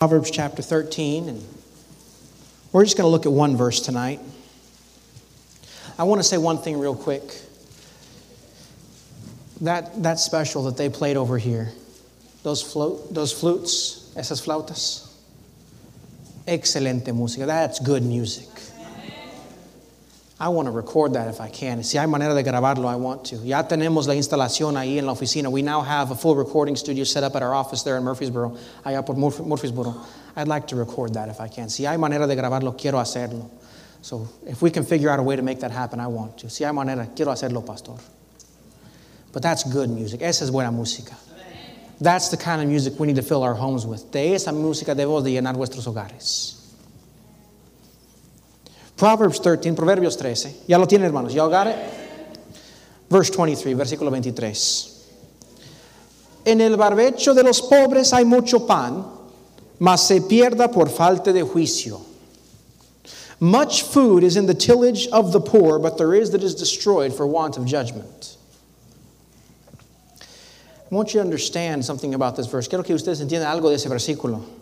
Proverbs chapter 13, and we're just going to look at one verse tonight. I want to say one thing real quick. That, that special that they played over here, those, float, those flutes, esas flautas, excelente música. That's good music. I want to record that if I can. Si hay manera de grabarlo, I want to. Ya tenemos la instalación ahí en la oficina. We now have a full recording studio set up at our office there in Murfreesboro, allá por Murfreesboro. I'd like to record that if I can. Si hay manera de grabarlo, quiero hacerlo. So if we can figure out a way to make that happen, I want to. Si hay manera, quiero hacerlo, pastor. But that's good music. Esa es buena música. That's the kind of music we need to fill our homes with. De esa música debemos de llenar nuestros hogares. Proverbs 13, Proverbios 13. Ya lo tienen, hermanos. Y'all got? Verse 23, versículo 23. En el barbecho de los pobres hay mucho pan, mas se pierda por falta de juicio. Much food is in the tillage of the poor, but there is that is destroyed for want of judgment. I want you to understand something about this verse. Quiero que ustedes entiendan algo de ese versículo.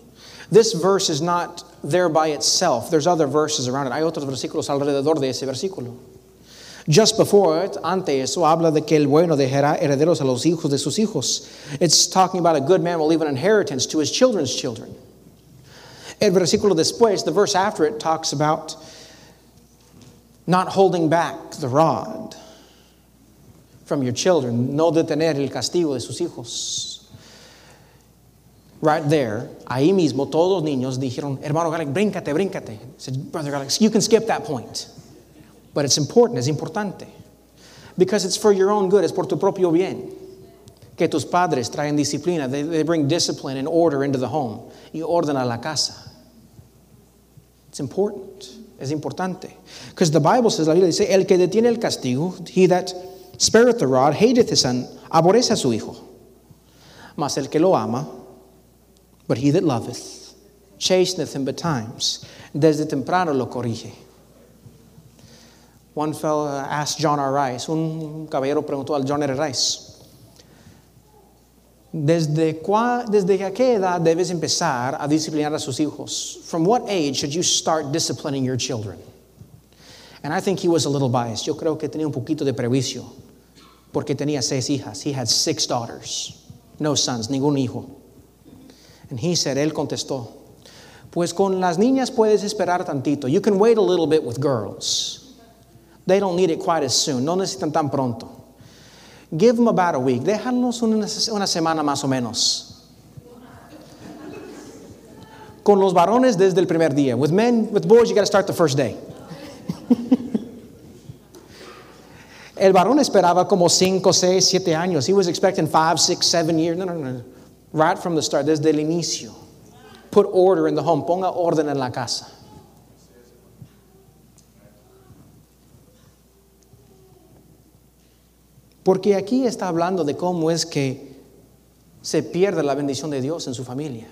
This verse is not there by itself. There's other verses around it. Hay otros versículos alrededor de ese versículo. Just before it, ante eso, habla de que el bueno dejará herederos a los hijos de sus hijos. It's talking about a good man will leave an inheritance to his children's children. El versículo después, the verse after it, talks about not holding back the rod from your children, no detener el castigo de sus hijos. Right there, ahí mismo, todos los niños dijeron, hermano Galex, bríncate, bríncate. Said, Brother Galex, you can skip that point. But it's important, es importante. Because it's for your own good, es por tu propio bien. Que tus padres traen disciplina, they, they bring discipline and order into the home. Y ordena la casa. It's important, es importante. Because the Bible says, la Biblia dice, el que detiene el castigo, he that spareth the rod, hateth his son, aborrece a su hijo. Mas el que lo ama, but he that loveth chasteneth him betimes. Desde temprano lo corrige. One fellow asked John R. Rice, un caballero preguntó al John R. Rice, ¿desde, cua, ¿desde a qué edad debes empezar a disciplinar a sus hijos? From what age should you start disciplining your children? And I think he was a little biased. Yo creo que tenía un poquito de prejuicio porque tenía seis hijas. He had six daughters, no sons, ningún hijo. And he said, él contestó, pues con las niñas puedes esperar tantito. You can wait a little bit with girls. They don't need it quite as soon. No necesitan tan pronto. Give them about a week. Déjalos una, una semana más o menos. Con los varones desde el primer día. With men, with boys, you got to start the first day. El varón esperaba como 5, 6, 7 años. He was expecting 5, 6, 7 years. No, no, no. Right from the start, desde el inicio. Put order in the home. Ponga orden en la casa. Porque aquí está hablando de cómo es que se pierde la bendición de Dios en su familia.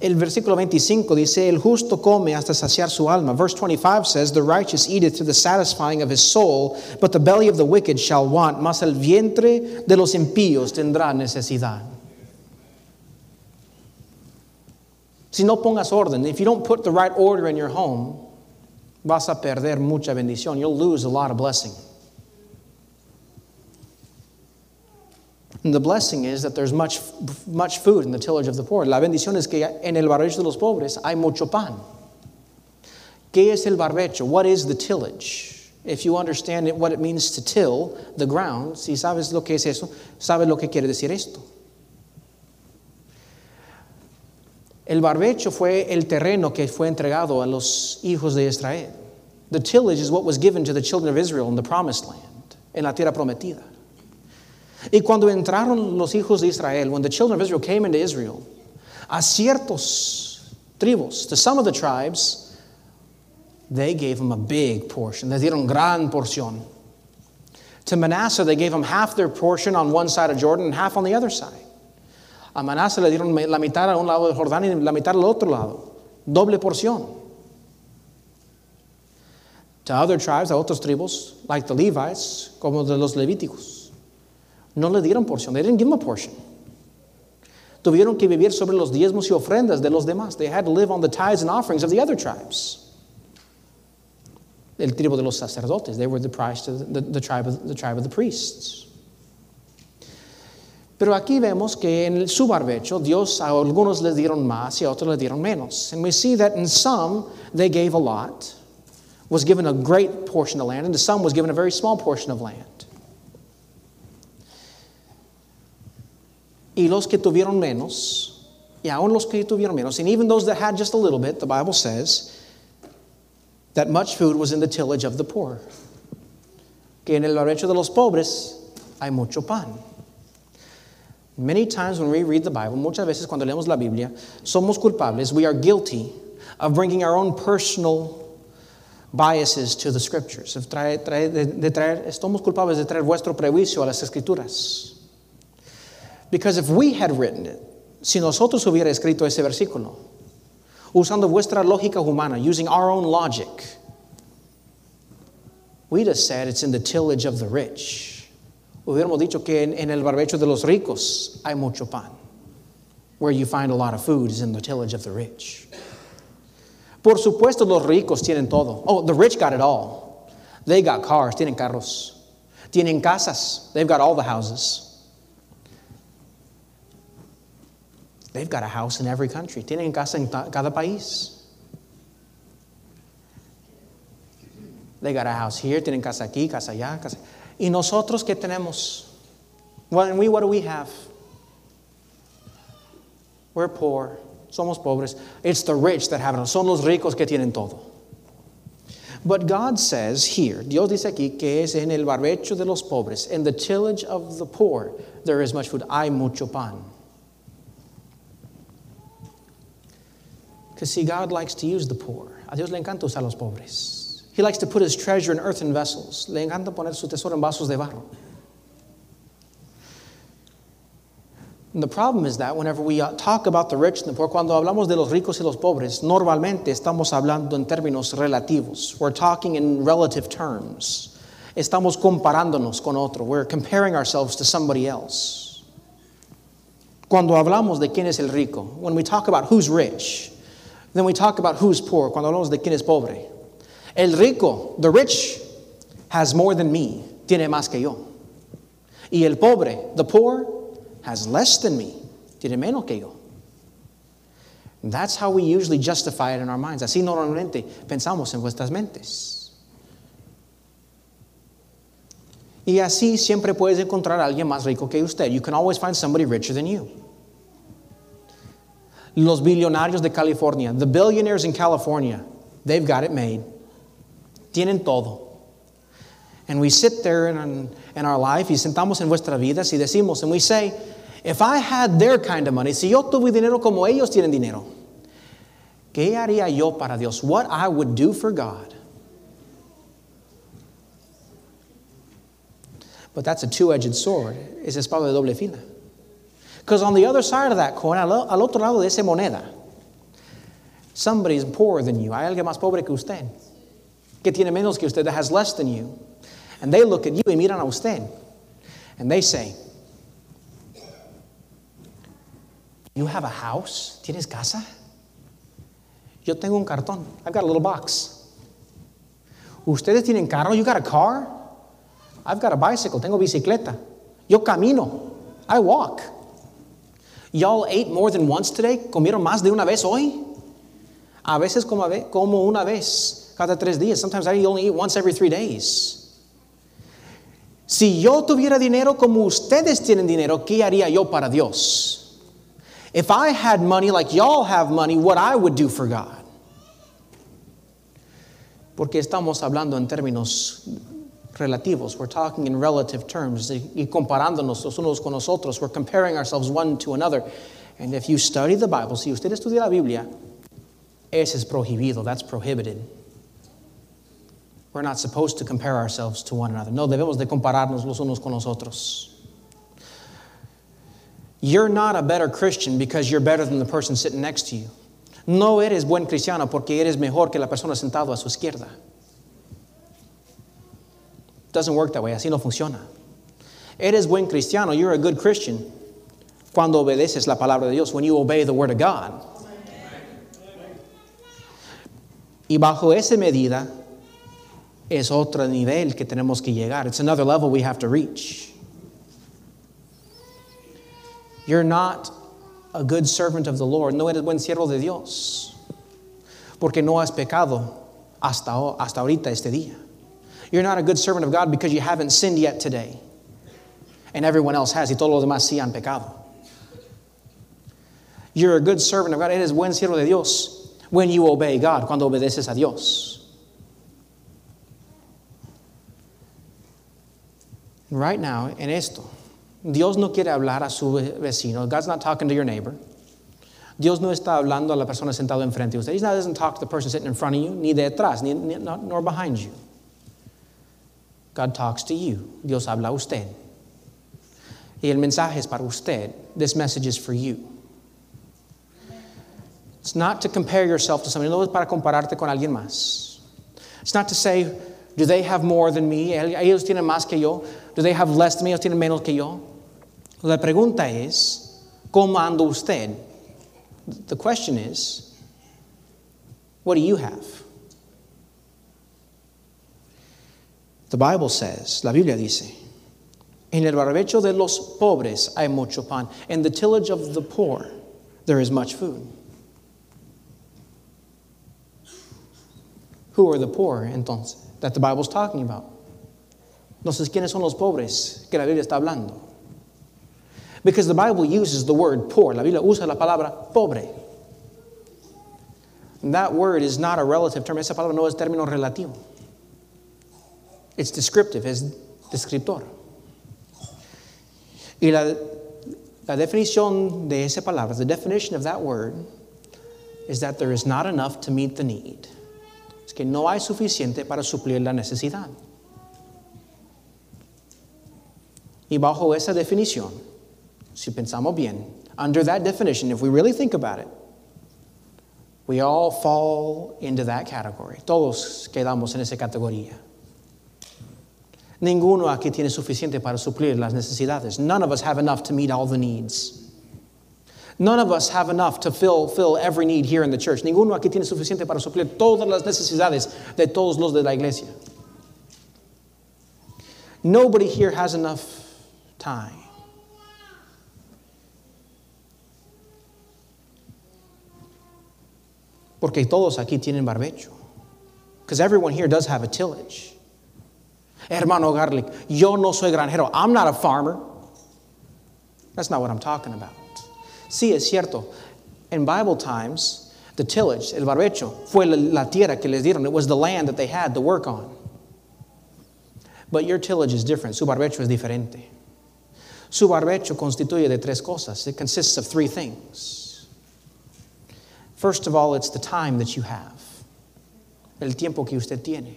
El versículo 25 dice, el justo come hasta saciar su alma. Verse 25 says, the righteous eateth to the satisfying of his soul, but the belly of the wicked shall want, mas el vientre de los impíos tendrá necesidad. Si no pongas orden, if you don't put the right order in your home, vas a perder mucha bendición. You'll lose a lot of blessing. And the blessing is that there's much, much food in the tillage of the poor. La bendición es que en el barbecho de los pobres hay mucho pan. ¿Qué es el barbecho? What is the tillage? If you understand it, what it means to till the ground, si sabes lo que es eso, sabes lo que quiere decir esto. El barbecho fue el terreno que fue entregado a los hijos de Israel. The tillage is what was given to the children of Israel in the promised land, en la tierra prometida. Y cuando entraron los hijos de Israel, when the children of Israel came into Israel, a ciertos tribus, to some of the tribes, they gave them a big portion. Les dieron gran porción. To Manasseh, they gave him half their portion on one side of Jordan and half on the other side. A Manasseh le dieron la mitad a un lado del Jordán y la mitad al otro lado. Doble porción. To other tribes, a otros tribus, like the Levites, como de los Levíticos, no le dieron porción. They didn't give him a portion. Tuvieron que vivir sobre los diezmos y ofrendas de los demás. They had to live on the tithes and offerings of the other tribes. El tribu de los sacerdotes. They were the, the, the, tribe of, the tribe of the priests. Pero aquí vemos que en su barbecho Dios a algunos les dieron más y a otros les dieron menos. And we see that in some they gave a lot, was given a great portion of land, and to some was given a very small portion of land. Y los que tuvieron menos, y aún los que tuvieron menos, and even those that had just a little bit, the Bible says that much food was in the tillage of the poor. Que en el barbecho de los pobres hay mucho pan. Many times when we read the Bible, muchas veces cuando leemos la Biblia, somos culpables, we are guilty of bringing our own personal biases to the scriptures. Traer, traer, de, de traer, estamos culpables de traer vuestro prejuicio a las escrituras. Because if we had written it, si nosotros hubiera escrito ese versículo, usando vuestra lógica humana, using our own logic, we'd have said it's in the tillage of the rich. Hubiéramos dicho que en, en el barbecho de los ricos hay mucho pan. Where you find a lot of food is in the tillage of the rich. Por supuesto, los ricos tienen todo. Oh, the rich got it all. They got cars, tienen carros. Tienen casas, they've got all the houses. They've got a house in every country. Tienen casa en cada país. They got a house here, tienen casa aquí, casa allá, casa. ¿Y nosotros qué tenemos? Well, and we, what do we have? We're poor. Somos pobres. It's the rich that have it. Son los ricos que tienen todo. But God says here, Dios dice aquí que es en el barbecho de los pobres, in the tillage of the poor, there is much food. Hay mucho pan. Because see, God likes to use the poor. A Dios le encanta usar los pobres. He likes to put his treasure in earthen vessels. Le encanta poner su tesoro en vasos de barro. And the problem is that whenever we uh, talk about the rich and the poor, cuando hablamos de los ricos y los pobres, normalmente estamos hablando en términos relativos. We're talking in relative terms. Estamos comparándonos con otro. We're comparing ourselves to somebody else. Cuando hablamos de quién es el rico, when we talk about who's rich, then we talk about who's poor, cuando hablamos de quién es pobre. El rico, the rich, has more than me, tiene más que yo. Y el pobre, the poor, has less than me, tiene menos que yo. That's how we usually justify it in our minds. Así normalmente pensamos en vuestras mentes. Y así siempre puedes encontrar a alguien más rico que usted. You can always find somebody richer than you. Los billonarios de California, the billionaires in California, they've got it made. Tienen todo. And we sit there in, in our life y sentamos en vuestras vidas y decimos, and we say, if I had their kind of money, si yo tuve dinero como ellos tienen dinero, ¿qué haría yo para Dios? What I would do for God. But that's a two edged sword. Es espada de doble fila. Because on the other side of that coin, al, otro lado de esa moneda, somebody's poorer than you. Hay alguien más pobre que usted. Que tiene menos que usted, that has less than you. And they look at you y miran a usted. And they say, You have a house? ¿Tienes casa? Yo tengo un cartón. I've got a little box. ¿Ustedes tienen carro? You got a car? I've got a bicycle. Tengo bicicleta. Yo camino. I walk. Y'all ate more than once today? ¿Comieron más de una vez hoy? A veces como, como una vez cada tres días. Sometimes I only eat once every three days. Si yo tuviera dinero como ustedes tienen dinero, ¿qué haría yo para Dios? If I had money like y'all have money, what I would do for God. Porque estamos hablando en términos relativos. We're talking in relative terms. Y comparándonos los unos con los otros. We're comparing ourselves one to another. And if you study the Bible, si usted estudia la Biblia, ese es prohibido. That's prohibited. We're not supposed to compare ourselves to one another. No debemos de compararnos los unos con los otros. You're not a better Christian because you're better than the person sitting next to you. No eres buen cristiano porque eres mejor que la persona sentado a su izquierda. Doesn't work that way. Así no funciona. Eres buen cristiano. You're a good Christian Cuando obedeces la palabra de Dios, when you obey the word of God. Y bajo esa medida es otro nivel que tenemos que llegar. It's another level we have to reach. You're not a good servant of the Lord. No eres buen siervo de Dios. Porque no has pecado hasta, hasta ahorita este día. You're not a good servant of God because you haven't sinned yet today. And everyone else has. Y todos los demás sí han pecado. You're a good servant of God. Eres buen siervo de Dios when you obey God, cuando obedeces a Dios. Right now, en esto, Dios no quiere hablar a su vecino. God's not talking to your neighbor. Dios no está hablando a la persona sentada enfrente de usted. He doesn't talk to the person sitting in front of you, ni detrás, ni, ni, nor behind you. God talks to you. Dios habla a usted. Y el mensaje es para usted. This message is for you. It's not to compare yourself to somebody. No es para compararte con alguien más. It's not to say, do they have more than me? Ellos tienen más que yo. Do they have less than me? Ellos tienen menos que yo. La pregunta es, ¿cómo anda usted? The question is, what do you have? The Bible says, la Biblia dice, en el barbecho de los pobres hay mucho pan. In the tillage of the poor, there is much food. Who are the poor, entonces, that the Bible's talking about? Entonces, ¿quiénes son los pobres que la Biblia está hablando? Because the Bible uses the word poor. La Biblia usa la palabra pobre. And that word is not a relative term. Esa palabra no es término relativo. It's descriptive, es descriptor. Y la, la definición de esa palabra, the definition of that word, is that there is not enough to meet the need. Es que no hay suficiente para suplir la necesidad. Y bajo esa definición, si pensamos bien, under that definition, if we really think about it, we all fall into that category. Todos quedamos en esa categoría. Ninguno aquí tiene suficiente para suplir las necesidades. None of us have enough to meet all the needs. None of us have enough to fill, fill every need here in the church. Ninguno aquí tiene suficiente para suplir todas las necesidades de todos los de la iglesia. Nobody here has enough time. Porque todos aquí tienen barbecho. Because everyone here does have a tillage. Hermano Garlic, yo no soy granjero. I'm not a farmer. That's not what I'm talking about. Sí, es cierto. In Bible times, the tillage, el barbecho, fue la tierra que les dieron. It was the land that they had to work on. But your tillage is different. Su barbecho es diferente. Su barbecho constituye de tres cosas. It consists of three things. First of all, it's the time that you have. El tiempo que usted tiene.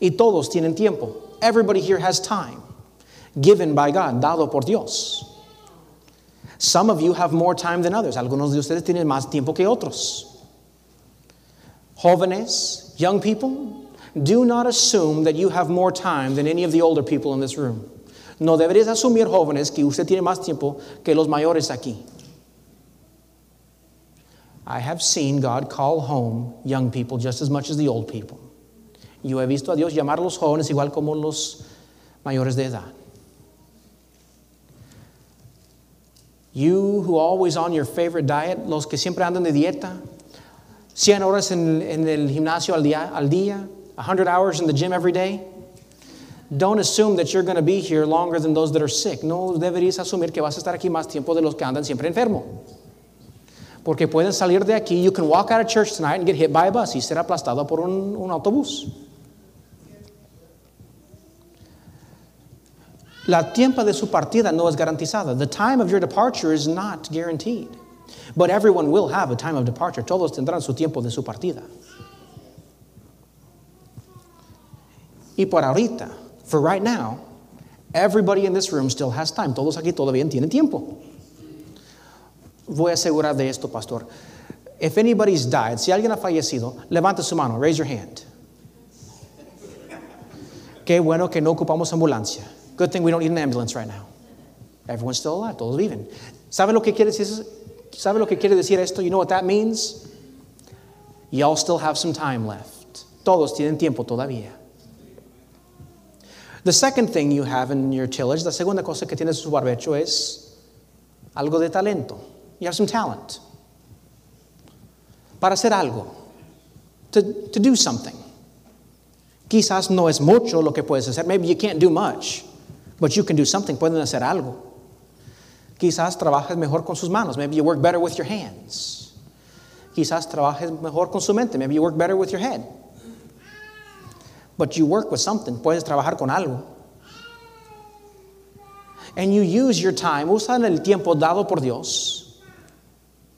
Y todos tienen tiempo. Everybody here has time given by God, dado por Dios. Some of you have more time than others. Algunos de ustedes tienen más tiempo que otros. Jóvenes, young people, do not assume that you have more time than any of the older people in this room. No deberías asumir, jóvenes, que usted tiene más tiempo que los mayores aquí. I have seen God call home young people just as much as the old people. Yo he visto a Dios llamar a los jóvenes igual como los mayores de edad. You who always on your favorite diet, los que siempre andan de dieta, 100 horas en, en el gimnasio al día, al día, 100 hours in the gym every day. Don't assume that you're going to be here longer than those that are sick. No deberías asumir que vas a estar aquí más tiempo de los que andan siempre enfermo. Porque pueden salir de aquí, you can walk out of church tonight and get hit by a bus y ser aplastado por un, un autobús. La tiempo de su partida no es garantizada. The time of your departure is not guaranteed. But everyone will have a time of departure. Todos tendrán su tiempo de su partida. Y por for right now, everybody in this room still has time. Todos aquí todavía tienen tiempo. Voy a asegurar de esto, pastor. If anybody's died, si alguien ha fallecido, levante su mano, raise your hand. Qué bueno que no ocupamos ambulancia. Good thing we don't need an ambulance right now. Everyone's still alive, todos viven. ¿Sabe lo que quiere decir? ¿Sabe lo que quiere decir esto? You know what that means? Y'all still have some time left. Todos tienen tiempo todavía. The second thing you have in your tillage, la segunda cosa que tiene su barbecho es algo de talento. You have some talent. Para hacer algo. To, to do something. Quizás no es mucho lo que puedes hacer. Maybe you can't do much, but you can do something. Pueden hacer algo. Quizás trabajes mejor con sus manos. Maybe you work better with your hands. Quizás trabajes mejor con su mente. Maybe you work better with your head. But you work with something. Puedes trabajar con algo. And you use your time, usan el tiempo dado por Dios,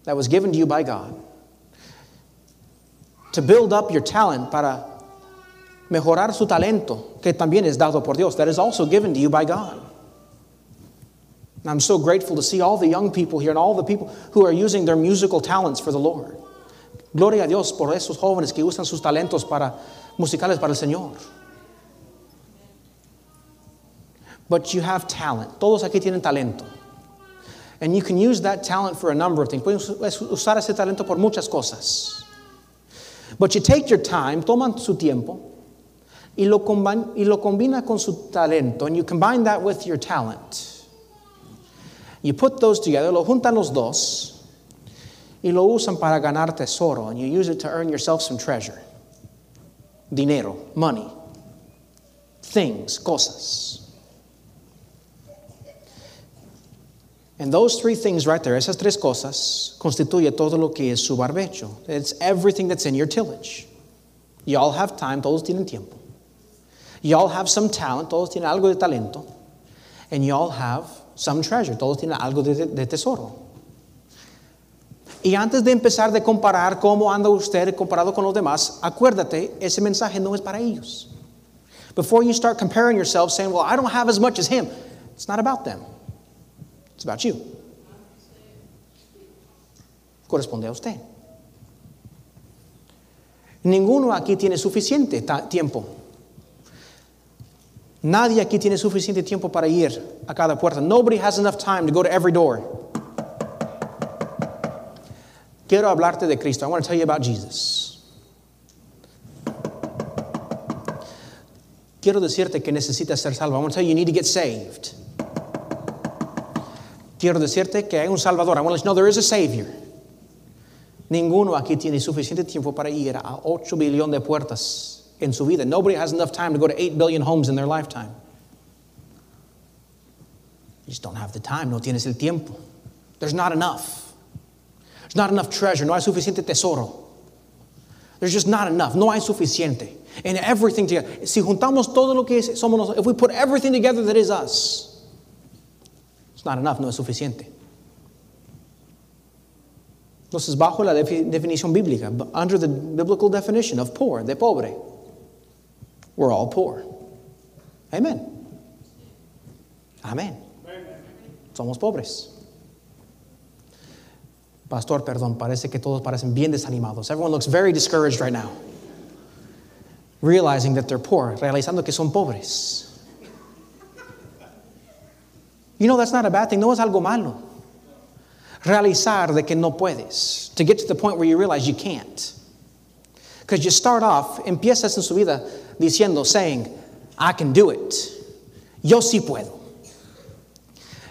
that was given to you by God, to build up your talent para mejorar su talento, que también es dado por Dios, that is also given to you by God. And I'm so grateful to see all the young people here and all the people who are using their musical talents for the Lord. Gloria a Dios por esos jóvenes que usan sus talentos para musicales para el Señor. But you have talent. Todos aquí tienen talento. And you can use that talent for a number of things. Puedes usar ese talento por muchas cosas. But you take your time, toman su tiempo, y lo, y lo combina con su talento, and you combine that with your talent. You put those together, lo juntan los dos, y lo usan para ganar tesoro, and you use it to earn yourself some treasure. Dinero, money, things, cosas. And those three things right there, esas tres cosas, constituye todo lo que es su barbecho. It's everything that's in your tillage. Y'all have time, todos tienen tiempo. Y'all have some talent, todos tienen algo de talento. And y'all have some treasure, todos tienen algo de, de tesoro. Y antes de empezar de comparar cómo anda usted comparado con los demás, acuérdate, ese mensaje no es para ellos. Before you start comparing yourself, saying, Well, I don't have as much as him, it's not about them. It's about you. Corresponde a usted. Ninguno aquí tiene suficiente tiempo. Nadie aquí tiene suficiente tiempo para ir a cada puerta. Nobody has enough time to go to every door. Quiero hablarte de Cristo. I want to tell you about Jesus. Quiero decirte que necesitas ser salvo. I want to tell you you need to get saved. Quiero decirte que hay un Salvador. I want to let you know there is a Savior. Ninguno aquí tiene suficiente tiempo para ir a 8 billones de puertas en su vida. Nobody has enough time to go to 8 billion homes in their lifetime. You just don't have the time. No tienes el tiempo. There's not enough. There's not enough treasure. No hay suficiente tesoro. There's just not enough. No hay suficiente. And everything together. Si juntamos todo lo que somos if we put everything together that is us, it's not enough, no es suficiente. Entonces, bajo la definición bíblica, under the biblical definition of poor, de pobre, we're all poor. Amen. Amén. Somos pobres. Pastor, perdón, parece que todos parecen bien desanimados. Everyone looks very discouraged right now. Realizing that they're poor, realizando que son pobres. You know, that's not a bad thing. No es algo malo. Realizar de que no puedes. To get to the point where you realize you can't. Because you start off, empiezas en su vida diciendo, saying, I can do it. Yo sí puedo.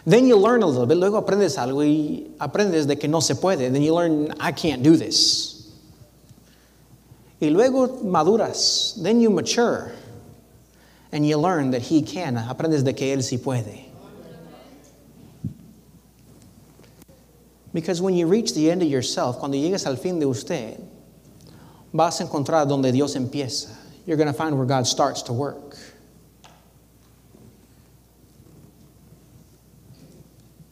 Then you learn a little bit, luego aprendes algo y aprendes de que no se puede. Then you learn, I can't do this. Y luego maduras. Then you mature. And you learn that he can. Aprendes de que él sí puede. Because when you reach the end of yourself, cuando llegues al fin de usted, vas a encontrar donde Dios empieza. You're going to find where God starts to work.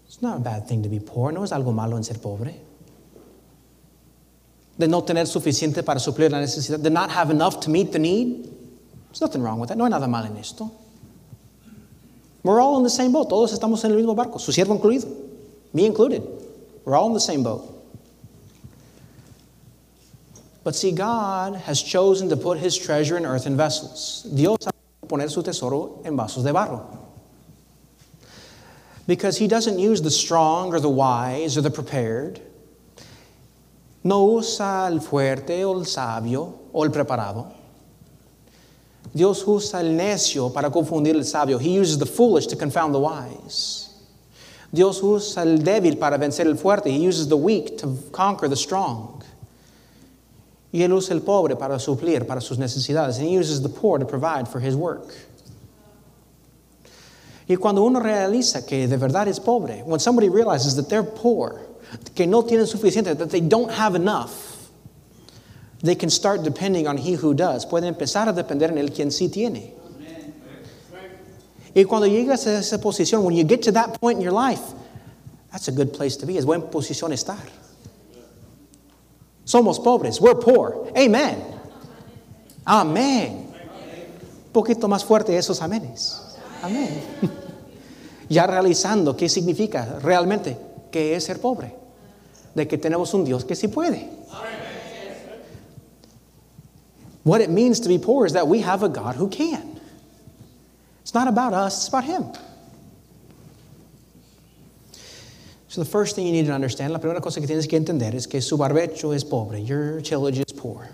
It's not a bad thing to be poor. No es algo malo en ser pobre. De no tener suficiente para suplir la necesidad. De not have enough to meet the need. There's nothing wrong with that. No hay nada mal en esto. We're all in the same boat. Todos estamos en el mismo barco. Su siervo incluido. Me included. We're all in the same boat. But see, God has chosen to put his treasure in earthen vessels. Dios ha poner su tesoro en vasos de barro. Because he doesn't use the strong or the wise or the prepared. No usa el fuerte o el sabio o el preparado. Dios usa el necio para confundir el sabio. He uses the foolish to confound the wise. Dios usa el débil para vencer el fuerte. He uses the weak to conquer the strong. Y él usa el pobre para suplir para sus necesidades. And he uses the poor to provide for his work. Y cuando uno realiza que de verdad es pobre, when somebody realizes that they're poor, que no tienen suficiente, that they don't have enough, they can start depending on he who does. Pueden empezar a depender en el quien sí tiene. Y cuando llegas a esa posición, when you get to that point in your life, that's a good place to be. Es buena posición estar. Somos pobres. We're poor. Amen. Amén. Un poquito más fuerte esos amenes. Amén. Ya realizando qué significa realmente que es ser pobre. De que tenemos un Dios que sí puede. What it means to be poor is that we have a God who can. It's not about us, it's about Him. So the first thing you need to understand, la primera cosa que tienes que entender es que su barbecho es pobre, your tillage is poor.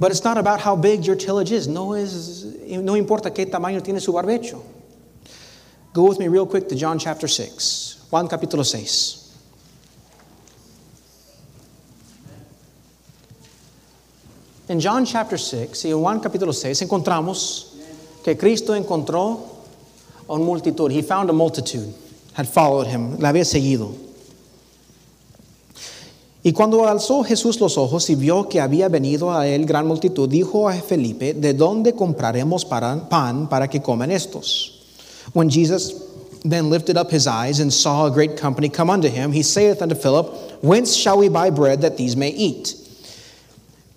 But it's not about how big your tillage is. No, es, no importa qué tamaño tiene su barbecho. Go with me real quick to John chapter 6. Juan capítulo 6. En John chapter 6 y en Juan capítulo 6 encontramos que Cristo encontró a una multitud. He found a multitude, had followed him, la había seguido. Y cuando alzó Jesús los ojos y vio que había venido a él gran multitud, dijo a Felipe, ¿de dónde compraremos pan para que coman estos? When Jesus then lifted up his eyes and saw a great company come unto him, he saith unto Philip, Whence shall we buy bread that these may eat?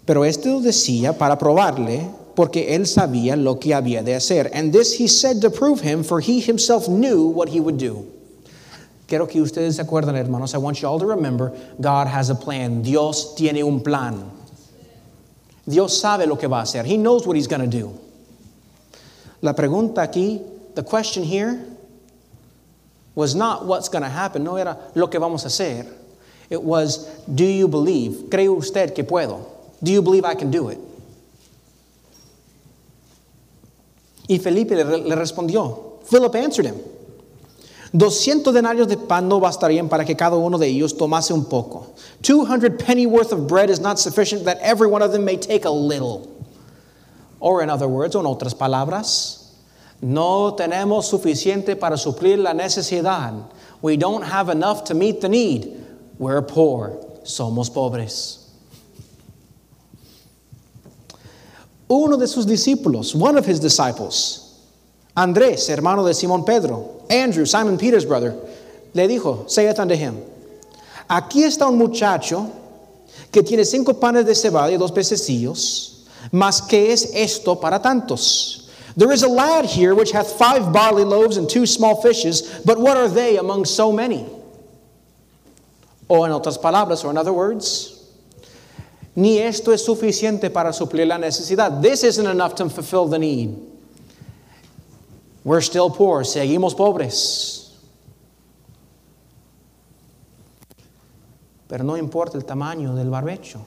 Pero esto decía para probarle, porque él sabía lo que había de hacer. And this he said to prove him, for he himself knew what he would do. Quiero que ustedes se acuerden, hermanos. I want you all to remember God has a plan. Dios tiene un plan. Dios sabe lo que va a hacer. He knows what he's going to do. La pregunta aquí, the question here, was not what's going to happen. No era lo que vamos a hacer. It was, do you believe? ¿Cree usted que puedo? Do you believe I can do it? Y Felipe le, le respondió. Philip answered him. Doscientos denarios de pan no bastarían para que cada uno de ellos tomase un poco. Two hundred penny worth of bread is not sufficient that every one of them may take a little. Or in other words, o en otras palabras, no tenemos suficiente para suplir la necesidad. We don't have enough to meet the need. We're poor. Somos pobres. Uno de sus discípulos, one of his disciples, Andrés, hermano de Simón Pedro, Andrew, Simon Peter's brother, le dijo, saith unto him, aquí está un muchacho que tiene cinco panes de cebada y dos pececillos, mas ¿qué es esto para tantos? There is a lad here which hath five barley loaves and two small fishes, but what are they among so many? O en otras palabras, or in other words, ni esto es suficiente para suplir la necesidad. This isn't enough to fulfill the need. We're still poor, seguimos pobres. Pero no importa el tamaño del barbecho.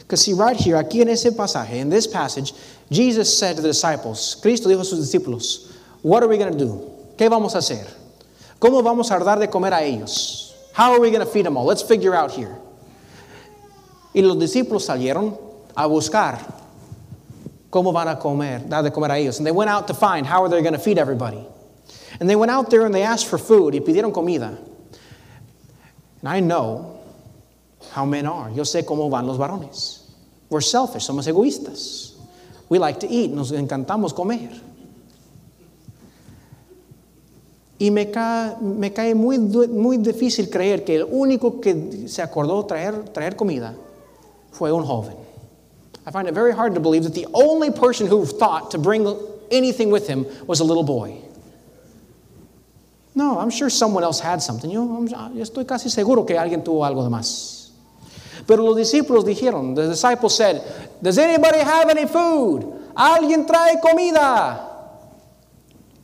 Because see, right here, aquí en ese pasaje, in this passage, Jesus said to the disciples, Cristo dijo a sus discípulos, What are we going to do? ¿Qué vamos a hacer? ¿Cómo vamos a dar de comer a ellos? How are we going to feed them all? Let's figure out here. Y los discípulos salieron a buscar cómo van a comer, dar de comer a ellos. And they went out to find how are they going to feed everybody. And they went out there and they asked for food y pidieron comida. And I know how men are. Yo sé cómo van los varones. We're selfish, somos egoístas. We like to eat, nos encantamos comer. Y me cae, me cae muy, muy difícil creer que el único que se acordó traer, traer comida fue un joven. I find it very hard to believe that the only person who thought to bring anything with him was a little boy. No, I'm sure someone else had something. Yo, estoy casi seguro que alguien tuvo algo de más. Pero los discípulos dijeron, the disciples said, Does anybody have any food? ¿Alguien trae comida?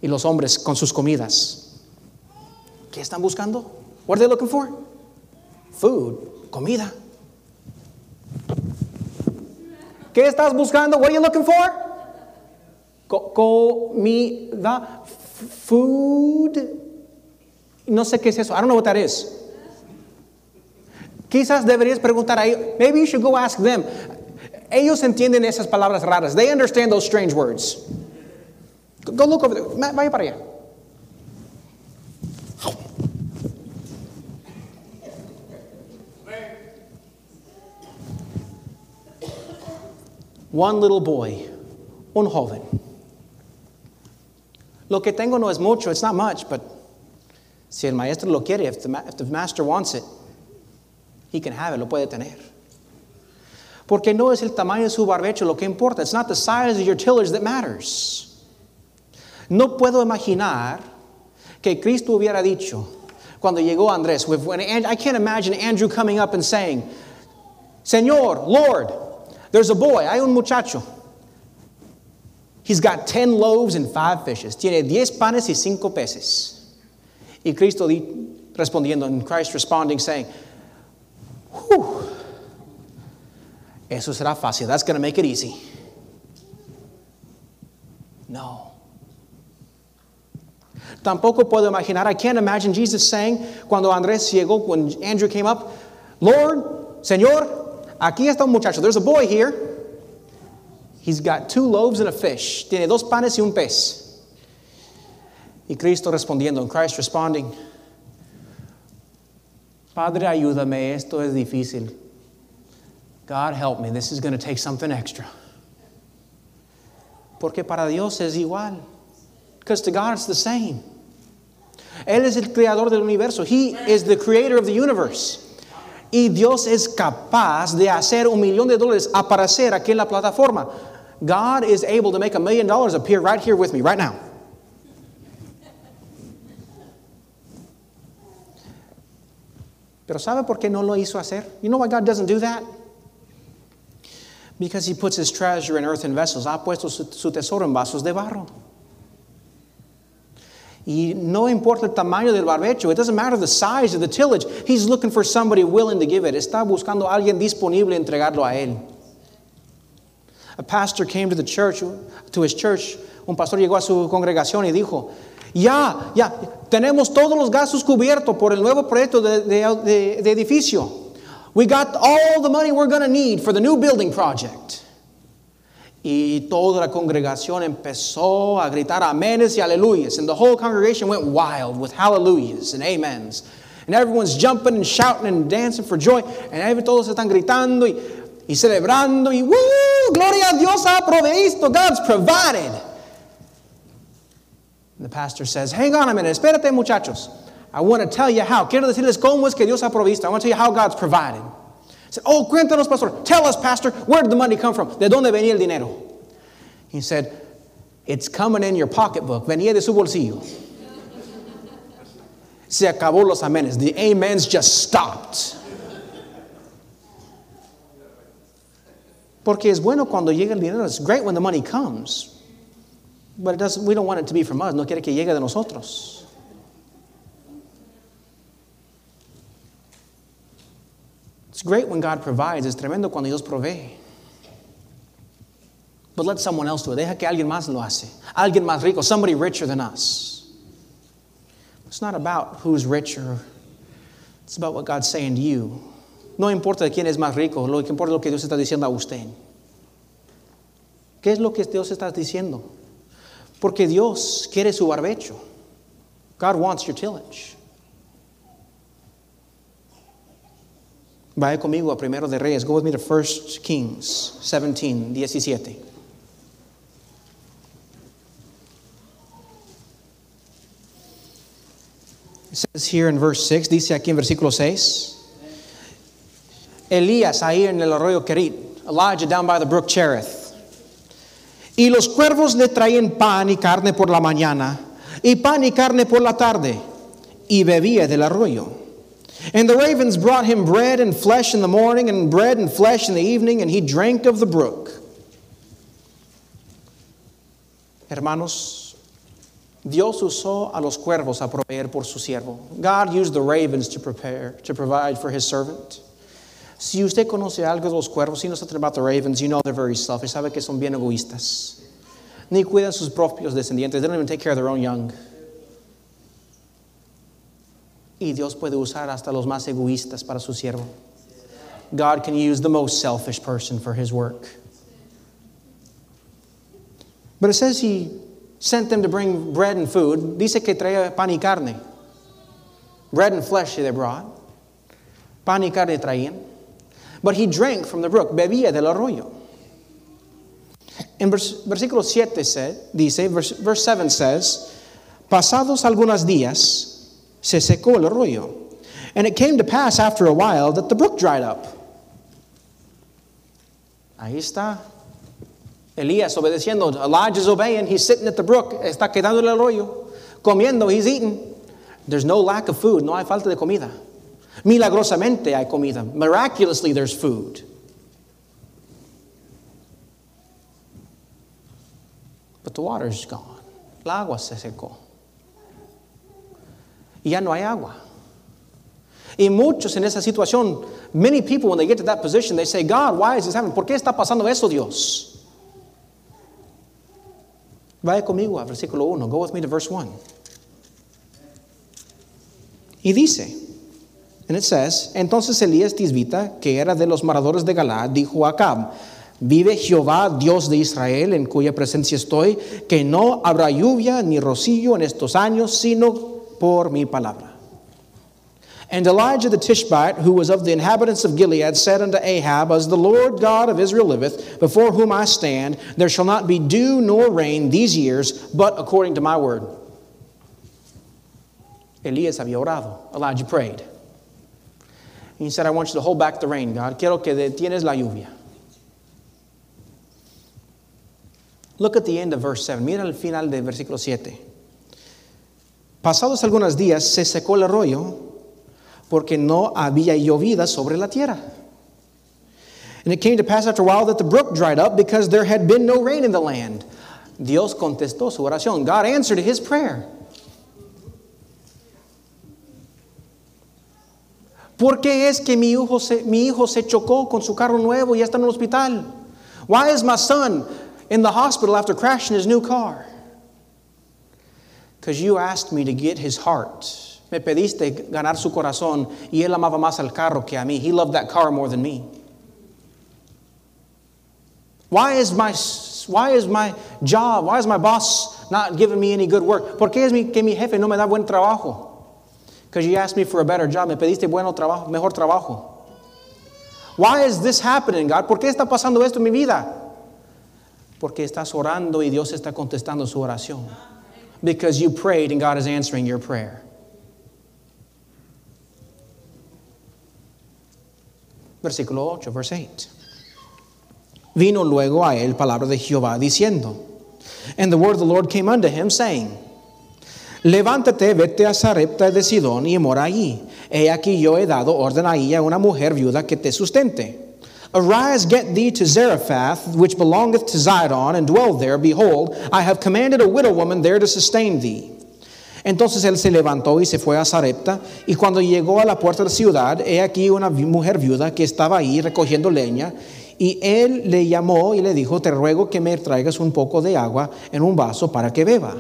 Y los hombres con sus comidas. ¿Qué están buscando? What are they looking for? Food, comida. ¿Qué estás buscando? What are you looking for? Co- comida, food. No sé qué es eso. I don't know what that is. Quizás deberías preguntar a ellos. Maybe you should go ask them. Ellos entienden esas palabras raras. They understand those strange words. Go look over there. Vaya para allá. One little boy, un joven. Lo que tengo no es mucho, it's not much, but si el maestro lo quiere, if the, if the master wants it, he can have it, lo puede tener. Porque no es el tamaño de su barbecho lo que importa, it's not the size of your tillage that matters. No puedo imaginar que Cristo hubiera dicho cuando llegó Andrés, when I can't imagine Andrew coming up and saying, Señor, Lord, there's a boy, hay un muchacho. He's got 10 loaves and 5 fishes. Tiene 10 panes y 5 peces. Y Cristo di- respondiendo, and Christ responding, saying, Whew, eso será fácil. That's going to make it easy. No. Tampoco puedo imaginar, I can't imagine Jesus saying, cuando Andrés llegó, when Andrew came up, Lord, Señor, aquí está un muchacho. There's a boy here. He's got two loaves and a fish. Tiene dos panes y un pez. Y Cristo respondiendo, and Christ responding, Padre, ayúdame, esto es difícil. God help me, this is going to take something extra. Porque para Dios es igual. Because to God it's the same. Él es el creador del universo. He is the creator of the universe. Y Dios es capaz de hacer un millón de dólares aparecer aquí en la plataforma. God is able to make a million dollars appear right here with me, right now. Pero ¿sabe por qué no lo hizo hacer? You know why God doesn't do that? Because He puts His treasure in earthen vessels. Ha puesto su, su tesoro en vasos de barro. No importa el tamaño del barbecho. It doesn't matter the size of the tillage. He's looking for somebody willing to give it. Está buscando a alguien disponible a entregarlo a él. A pastor came to the church, to his church. Un pastor llegó a su congregación y dijo, ya, ya, tenemos todos los gastos cubiertos por el nuevo proyecto de, de- de- de edificio. We got all the money we're going to need for the new building project. Y toda la congregación empezó a gritar amenes y aleluyas. And the whole congregation went wild with hallelujahs and amens. And everyone's jumping and shouting and dancing for joy. And todos están gritando y, y celebrando. Y ¡Woo! Gloria a Dios ha provisto. God's provided. And the pastor says, Hang on a minute. Espérate, muchachos. I want to tell you how. Quiero decirles cómo es que Dios ha provisto. I want to tell you how God's provided. Said, Oh, cuéntanos, pastor. Tell us, pastor, where did the money come from? ¿De dónde venía el dinero? He said, It's coming in your pocketbook. Venía de su bolsillo. Se acabó los amenes. The amens just stopped. Porque es bueno cuando llega el dinero. It's great when the money comes. But it doesn't, we don't want it to be from us. No quiere que llegue de nosotros. It's great when God provides. Es tremendo cuando Dios provee. But let someone else do it. Deja que alguien más lo hace. Alguien más rico, somebody richer than us. It's not about who's richer. It's about what God's saying to you. No importa quién es más rico, lo que importa es lo que Dios está diciendo a usted. ¿Qué es lo que Dios está diciendo? Porque Dios quiere su barbecho. God wants your tillage. Vaya conmigo a Primero de Reyes. Go with me to 1 Kings 17, 17. It says here in verse 6, dice aquí en versículo 6, Elías ahí en el arroyo Kerit, Elijah down by the brook Cherith. Y los cuervos le traían pan y carne por la mañana, y pan y carne por la tarde, y bebía del arroyo. And the ravens brought him bread and flesh in the morning, and bread and flesh in the evening, and he drank of the brook. Hermanos, Dios usó a los cuervos a proveer por su siervo. God used the ravens to prepare, to provide for his servant. Si usted conoce algo de los cuervos, you know something about the ravens, you know they're very selfish, sabe que son bien egoístas. Ni cuidan sus propios descendientes, they don't even take care of their own young. Y Dios puede usar hasta los más egoístas para su siervo. God can use the most selfish person for his work. But it says he sent them to bring bread and food. Dice que traía pan y carne. Bread and flesh they brought. Pan y carne traían. But he drank from the brook, bebía del arroyo. En vers, versículo 7 se, dice, verse 7 says, Pasados algunos días, se secó el arroyo. And it came to pass after a while that the brook dried up. Ahí está. Elías obedeciendo. Elijah's obeying. He's sitting at the brook. Está quedando el arroyo. Comiendo. He's eating. There's no lack of food. No hay falta de comida. Milagrosamente hay comida. Miraculously, there's food. But the water's gone. El agua se secó. Ya no hay agua. Y muchos en esa situación, many people when they get to that position, they say, God, why is this happening? ¿Por qué está pasando eso, Dios? Vaya conmigo a versículo 1. Go with me to verse 1. Y dice, and it says, entonces Elías Tisbita, que era de los moradores de Galad, dijo a Acab, vive Jehová, Dios de Israel, en cuya presencia estoy, que no habrá lluvia ni rocío en estos años, sino por mi palabra. And Elijah the Tishbite, who was of the inhabitants of Gilead, said unto Ahab, As the Lord God of Israel liveth, before whom I stand, there shall not be dew nor rain these years, but according to my word. Elias había orado. Elijah prayed. He said, I want you to hold back the rain, God. Quiero que detienes la lluvia. Look at the end of verse 7. Mira el final versículo 7. Pasados algunos días se secó el arroyo porque no había llovida sobre la tierra. And it came to pass after a while that the brook dried up because there had been no rain in the land. Dios contestó su oración. God answered his prayer. ¿Por qué es que mi hijo, se, mi hijo se chocó con su carro nuevo y está en el hospital? Why is my son in the hospital after crashing his new car? Because you asked me to get his heart. Me pediste ganar su corazón y él amaba más al carro que a mí. He loved that car more than me. Why is my, why is my job, why is my boss not giving me any good work? ¿Por qué es mi, que mi jefe no me da buen trabajo? Because you asked me for a better job. Me pediste bueno trabajo, mejor trabajo. Why is this happening, God? ¿Por qué está pasando esto en mi vida? Porque estás orando y Dios está contestando su oración. Because you prayed and God is answering your prayer. Versículo 8, verse 8. Vino luego a él palabra de Jehová diciendo, And the word of the Lord came unto him, saying, Levántate, vete a Sarepta de Sidón y mora allí. He aquí yo he dado orden ahí a una mujer viuda que te sustente. Arise, get thee to Zarephath, which belongeth to Zidon, and dwell there. Behold, I have commanded a widow woman there to sustain thee. Entonces él se levantó y se fue a Sarepta, y cuando llegó a la puerta de la ciudad, he aquí una mujer viuda que estaba ahí recogiendo leña, y él le llamó y le dijo, te ruego que me traigas un poco de agua en un vaso para que beba.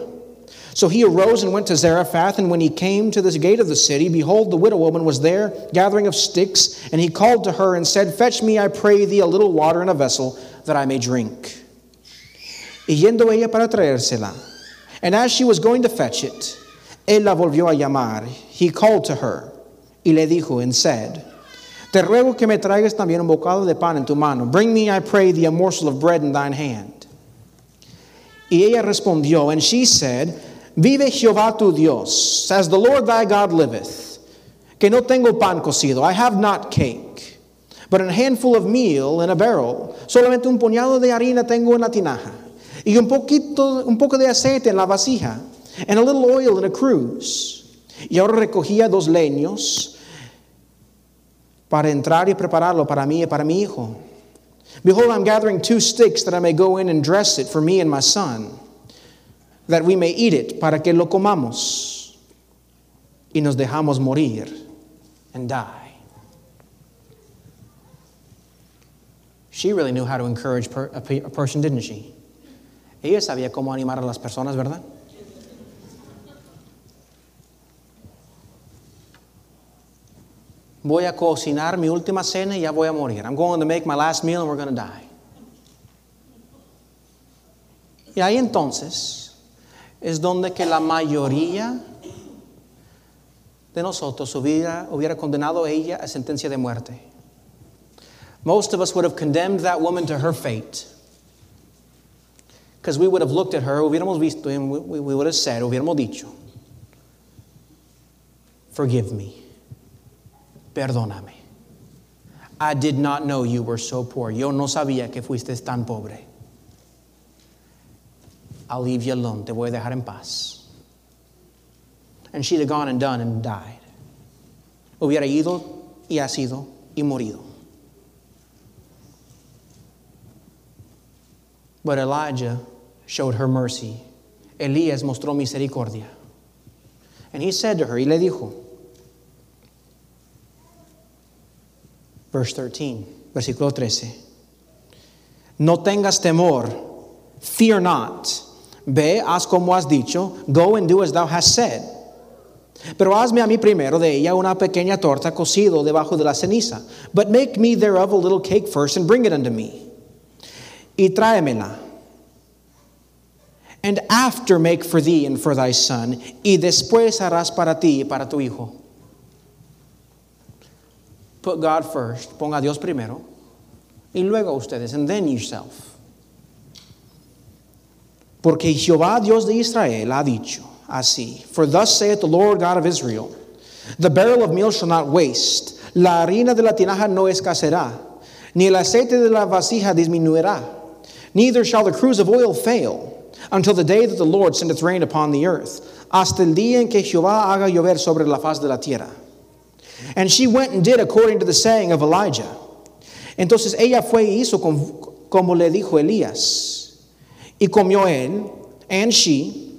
So he arose and went to Zarephath, and when he came to the gate of the city, behold, the widow woman was there, gathering of sticks, and he called to her and said, Fetch me, I pray thee, a little water in a vessel, that I may drink. Y yendo ella para traérsela, and as she was going to fetch it, él la volvió a llamar. He called to her, y le dijo and said, Te ruego que me traigas también un bocado de pan en tu mano. Bring me, I pray thee, a morsel of bread in thine hand. Y ella respondió, and she said, Vive Jehová tu Dios, as the Lord thy God liveth, que no tengo pan cocido, I have not cake, but a handful of meal in a barrel, solamente un puñado de harina tengo en la tinaja, y un poquito, un poco de aceite en la vasija, and a little oil in a cruse. Y ahora recogía dos leños para entrar y prepararlo para mí y para mi hijo. Behold, I'm gathering two sticks that I may go in and dress it for me and my son. That we may eat it, para que lo comamos y nos dejamos morir and die. She really knew how to encourage per, a, a person, didn't she? Ella sabía cómo animar a las personas, ¿verdad? Voy a cocinar mi última cena y ya voy a morir. I'm going to make my last meal and we're going to die. Y ahí entonces es donde que la mayoría de nosotros hubiera, hubiera condenado a ella a sentencia de muerte. Most of us would have condemned that woman to her fate. Because we would have looked at her, hubiéramos visto, and we, we would have said, hubiéramos dicho, Forgive me. Perdóname. I did not know you were so poor. Yo no sabía que fuiste tan pobre. I'll leave you alone. Te voy a dejar en paz. And she'd have gone and done and died. Hubiera ido y ha sido y morido. But Elijah showed her mercy. Elías mostró misericordia. And he said to her, y le dijo, verse 13, versículo 13, no tengas temor, fear not. Ve, haz como has dicho, go and do as thou hast said. Pero hazme a mí primero de ella una pequeña torta cocido debajo de la ceniza. But make me thereof a little cake first and bring it unto me. Y tráemela. And after make for thee and for thy son. Y después harás para ti y para tu hijo. Put God first. Ponga a Dios primero. Y luego ustedes. And then yourself. Porque Jehová Dios de Israel ha dicho así, For thus saith the Lord God of Israel, The barrel of meal shall not waste, la harina de la tinaja no escaseará, ni el aceite de la vasija disminuirá, neither shall the cruse of oil fail, until the day that the Lord sendeth rain upon the earth, hasta el día en que Jehová haga llover sobre la faz de la tierra. And she went and did according to the saying of Elijah. Entonces ella fue y hizo como le dijo Elías. Y comió él, and she,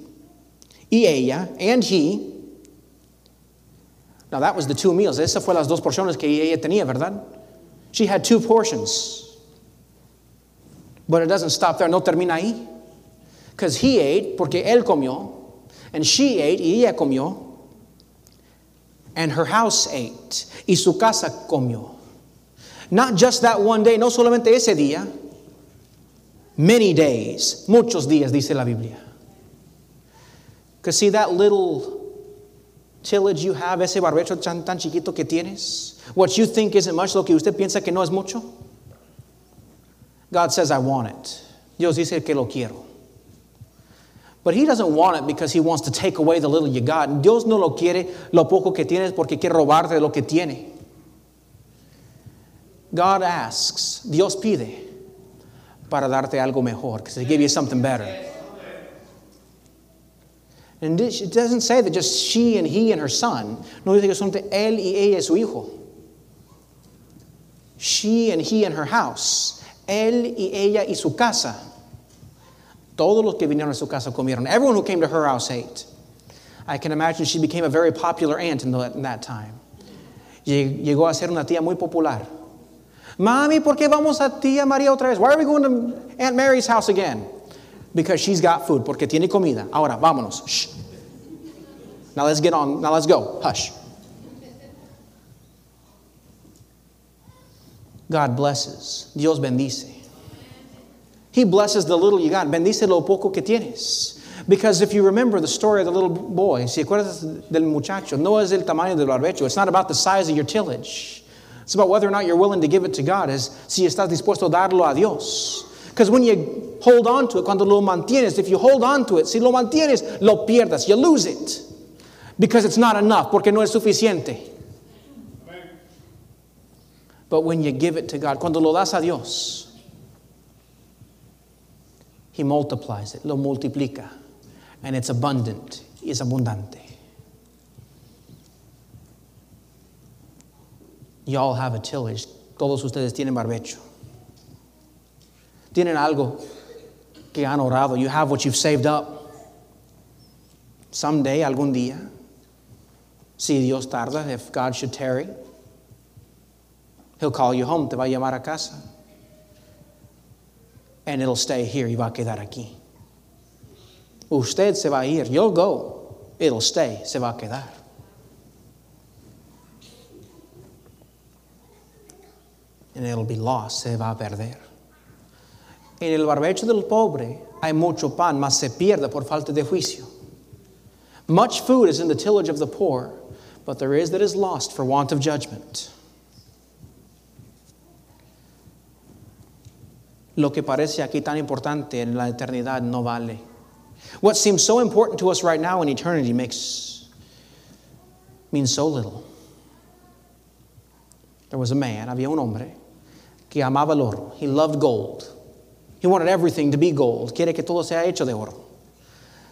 y ella, and he. Now that was the two meals. Esas fue las dos porciones que ella tenía, ¿verdad? She had two portions. But it doesn't stop there. No termina ahí. Because he ate, porque él comió, and she ate, y ella comió, and her house ate, y su casa comió. Not just that one day, no solamente ese día, Many days, muchos días, dice la Biblia. Because see that little tillage you have, ese barbecho tan, tan chiquito que tienes, what you think isn't much, lo que usted piensa que no es mucho. God says, I want it. Dios dice que lo quiero. But He doesn't want it because He wants to take away the little you got. Dios no lo quiere lo poco que tienes porque quiere robarte lo que tiene. God asks, Dios pide para darte algo mejor, because they give you something better. And it doesn't say that just she and he and her son. No dice que son él y ella su hijo. She and he and her house. Él y ella y su casa. Todos los que vinieron a su casa comieron. Everyone who came to her house ate. I can imagine she became a very popular aunt in, the, in that time. Llegó a ser una tía muy popular. Mommy, ¿por qué vamos a tía María otra vez? Why are we going to Aunt Mary's house again? Because she's got food, porque tiene comida. Ahora, vámonos. Shh. Now let's get on. Now let's go. Hush. God blesses. Dios bendice. He blesses the little you got. Bendice lo poco que tienes. Because if you remember the story of the little boy, si acuerdas del muchacho, no es el tamaño del barbecho. It's not about the size of your tillage. It's about whether or not you're willing to give it to God, es si estás dispuesto a darlo a Dios. Because when you hold on to it, cuando lo mantienes, if you hold on to it, si lo mantienes, lo pierdas, you lose it. Because it's not enough, porque no es suficiente. But when you give it to God, cuando lo das a Dios, He multiplies it, lo multiplica, and it's abundant, es abundante. Y'all have a tillage. Todos ustedes tienen barbecho. Tienen algo que han orado. You have what you've saved up. Someday, algún día, si Dios tarda, if God should tarry, He'll call you home, te va a llamar a casa. And it'll stay here y va a quedar aquí. Usted se va a ir, you'll go, it'll stay, se va a quedar. And it'll be lost, se va a perder. En el barbecho del pobre hay mucho pan, mas se pierde por falta de juicio. Much food is in the tillage of the poor, but there is that is lost for want of judgment. Lo que parece aquí tan importante en la eternidad no vale. What seems so important to us right now in eternity makes means so little. There was a man, había un hombre, que amaba el oro. He loved gold. He wanted everything to be gold. Quiere que todo sea hecho de oro.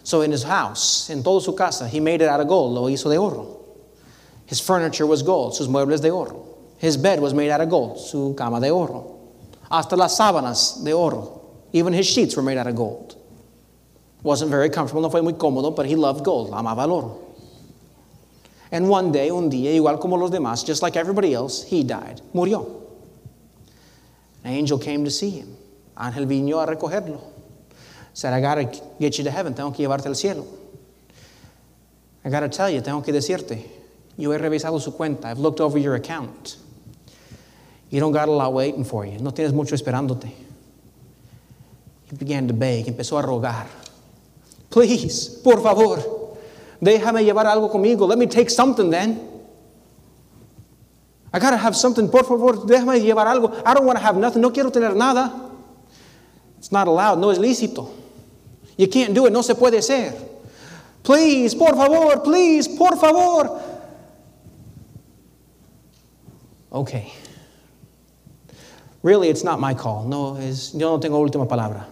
So in his house, en toda su casa, he made it out of gold. Lo hizo de oro. His furniture was gold. Sus muebles de oro. His bed was made out of gold. Su cama de oro. Hasta las sábanas de oro. Even his sheets were made out of gold. Wasn't very comfortable, no fue muy cómodo, but he loved gold. Amaba el oro. And one day, un día, igual como los demás, just like everybody else, he died. Murió. An angel came to see him. Ángel vino a recogerlo. Said, I gotta get you to heaven. Tengo que llevarte al cielo. I gotta tell you, tengo que decirte. Yo he revisado su cuenta. I've looked over your account. You don't got a lot waiting for you. No tienes mucho esperándote. He began to beg. Empezó a rogar. Please, por favor, déjame llevar algo conmigo. Let me take something then. I gotta have something. Por favor, déjame llevar algo. I don't want to have nothing. No quiero tener nada. It's not allowed. No es lícito. You can't do it. No se puede hacer. Please, por favor, please, por favor. Okay. Really, it's not my call. No, es, yo no tengo última palabra.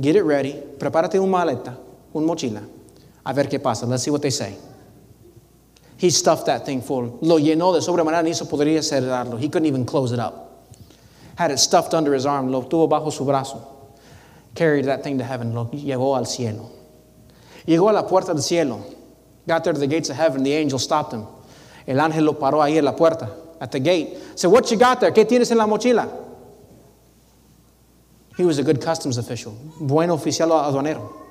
Get it ready. Prepárate un maleta, un mochila. A ver qué pasa. Let's see what they say. He stuffed that thing full. Lo llenó de sobremanera, ni se podría cerrarlo. He couldn't even close it up. Had it stuffed under his arm. Lo tuvo bajo su brazo. Carried that thing to heaven. Lo llevó al cielo. Llegó a la puerta del cielo. Got there to the gates of heaven. The angel stopped him. El ángel lo paró ahí en la puerta, at the gate. Said, What you got there? ¿Qué tienes en la mochila? He was a good customs official. Buen oficial aduanero.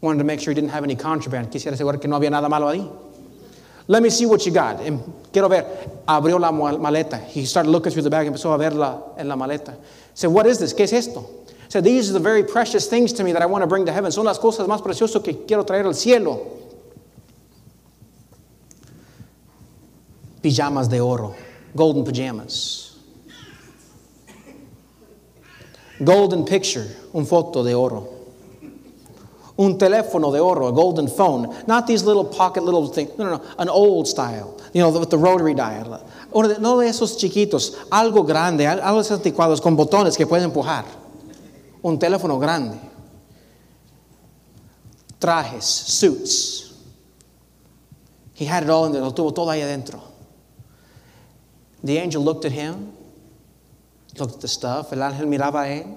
Wanted to make sure he didn't have any contraband. Quisiera asegurar que no había nada malo ahí. Let me see what you got. Quiero ver. Abrió la maleta. He started looking through the bag. And empezó a ver la, en la maleta. Said, What is this? ¿Qué es esto? Said, These are the very precious things to me that I want to bring to heaven. Son las cosas más preciosas que quiero traer al cielo. Pijamas de oro. Golden pajamas. Golden picture. Un foto de oro. Un teléfono de oro, a golden phone. Not these little pocket little things. No, no, no. An old style. You know, with the rotary dial. Uno de, no de esos chiquitos. Algo grande, algo de anticuados con botones que pueden empujar. Un teléfono grande. Trajes, suits. He had it all in there. Lo tuvo todo ahí adentro. The angel looked at him, looked at the stuff. El ángel miraba a él,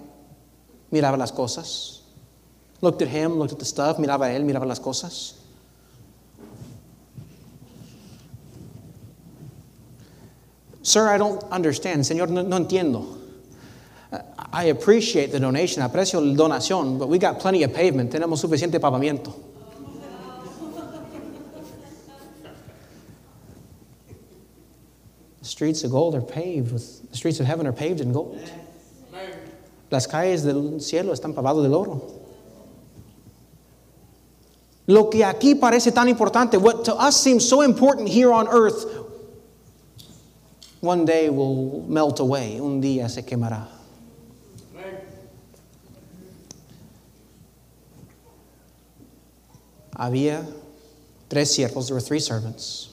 miraba las cosas. Looked at him, looked at the stuff, miraba a él, miraba las cosas. Sir, I don't understand. Señor, no, no entiendo. Uh, I appreciate the donation, aprecio la donación, but we got plenty of pavement. Tenemos suficiente pavimento. The streets of gold are paved with, the streets of heaven are paved in gold. Las calles del cielo están pavadas del oro. Lo que aquí parece tan importante, what to us seems so important here on earth, one day will melt away. Un día se quemará. Había tres siervos, there were three servants.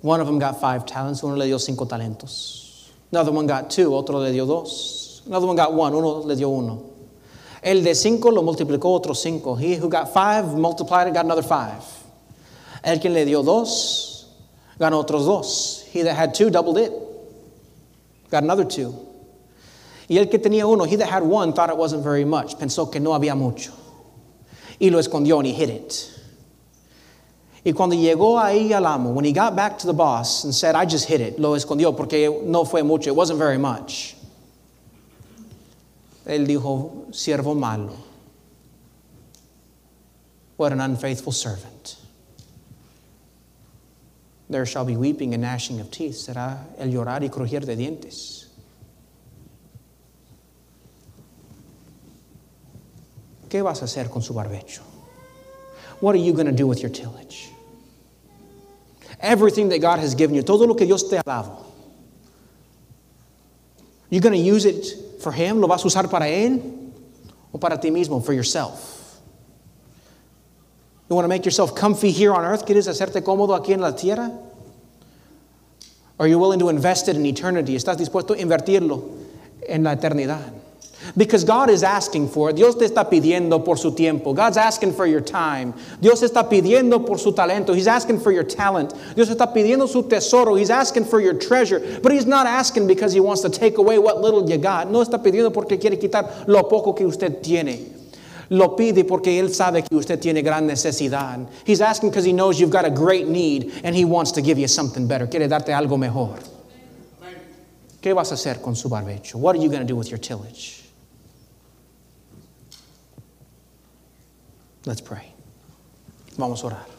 One of them got five talents, uno le dio cinco talentos. Another one got two, otro le dio dos. Another one got one, uno le dio uno. El de cinco lo multiplicó otros cinco. He who got five multiplied it, got another five. El que le dio dos, ganó otros dos. He that had two doubled it, got another two. Y el que tenía uno, he that had one, thought it wasn't very much. Pensó que no había mucho. Y lo escondió and he hid it. Y cuando llegó ahí al amo, when he got back to the boss and said, I just hid it, lo escondió porque no fue mucho, it wasn't very much. Él dijo, siervo malo. What an unfaithful servant. There shall be weeping and gnashing of teeth. Será el llorar y crujir de dientes. ¿Qué vas a hacer con su barbecho? What are you going to do with your tillage? Everything that God has given you, todo lo que Dios te ha dado. You going to use it for Him? ¿Lo vas a usar para Él? ¿O para ti mismo, for yourself? You want to make yourself comfy here on earth? ¿Quieres hacerte cómodo aquí en la tierra? Are you willing to invest it in eternity? ¿Estás dispuesto a invertirlo en la eternidad? Because God is asking for it. Dios te está pidiendo por su tiempo. God's asking for your time. Dios está pidiendo por su talento. He's asking for your talent. Dios está pidiendo su tesoro. He's asking for your treasure. But He's not asking because He wants to take away what little you got. No está pidiendo porque quiere quitar lo poco que usted tiene. Lo pide porque Él sabe que usted tiene gran necesidad. He's asking because He knows you've got a great need and He wants to give you something better. Quiere darte algo mejor. ¿Qué vas a hacer con su barbecho? What are you going to do with your tillage? Let's pray. Vamos a orar.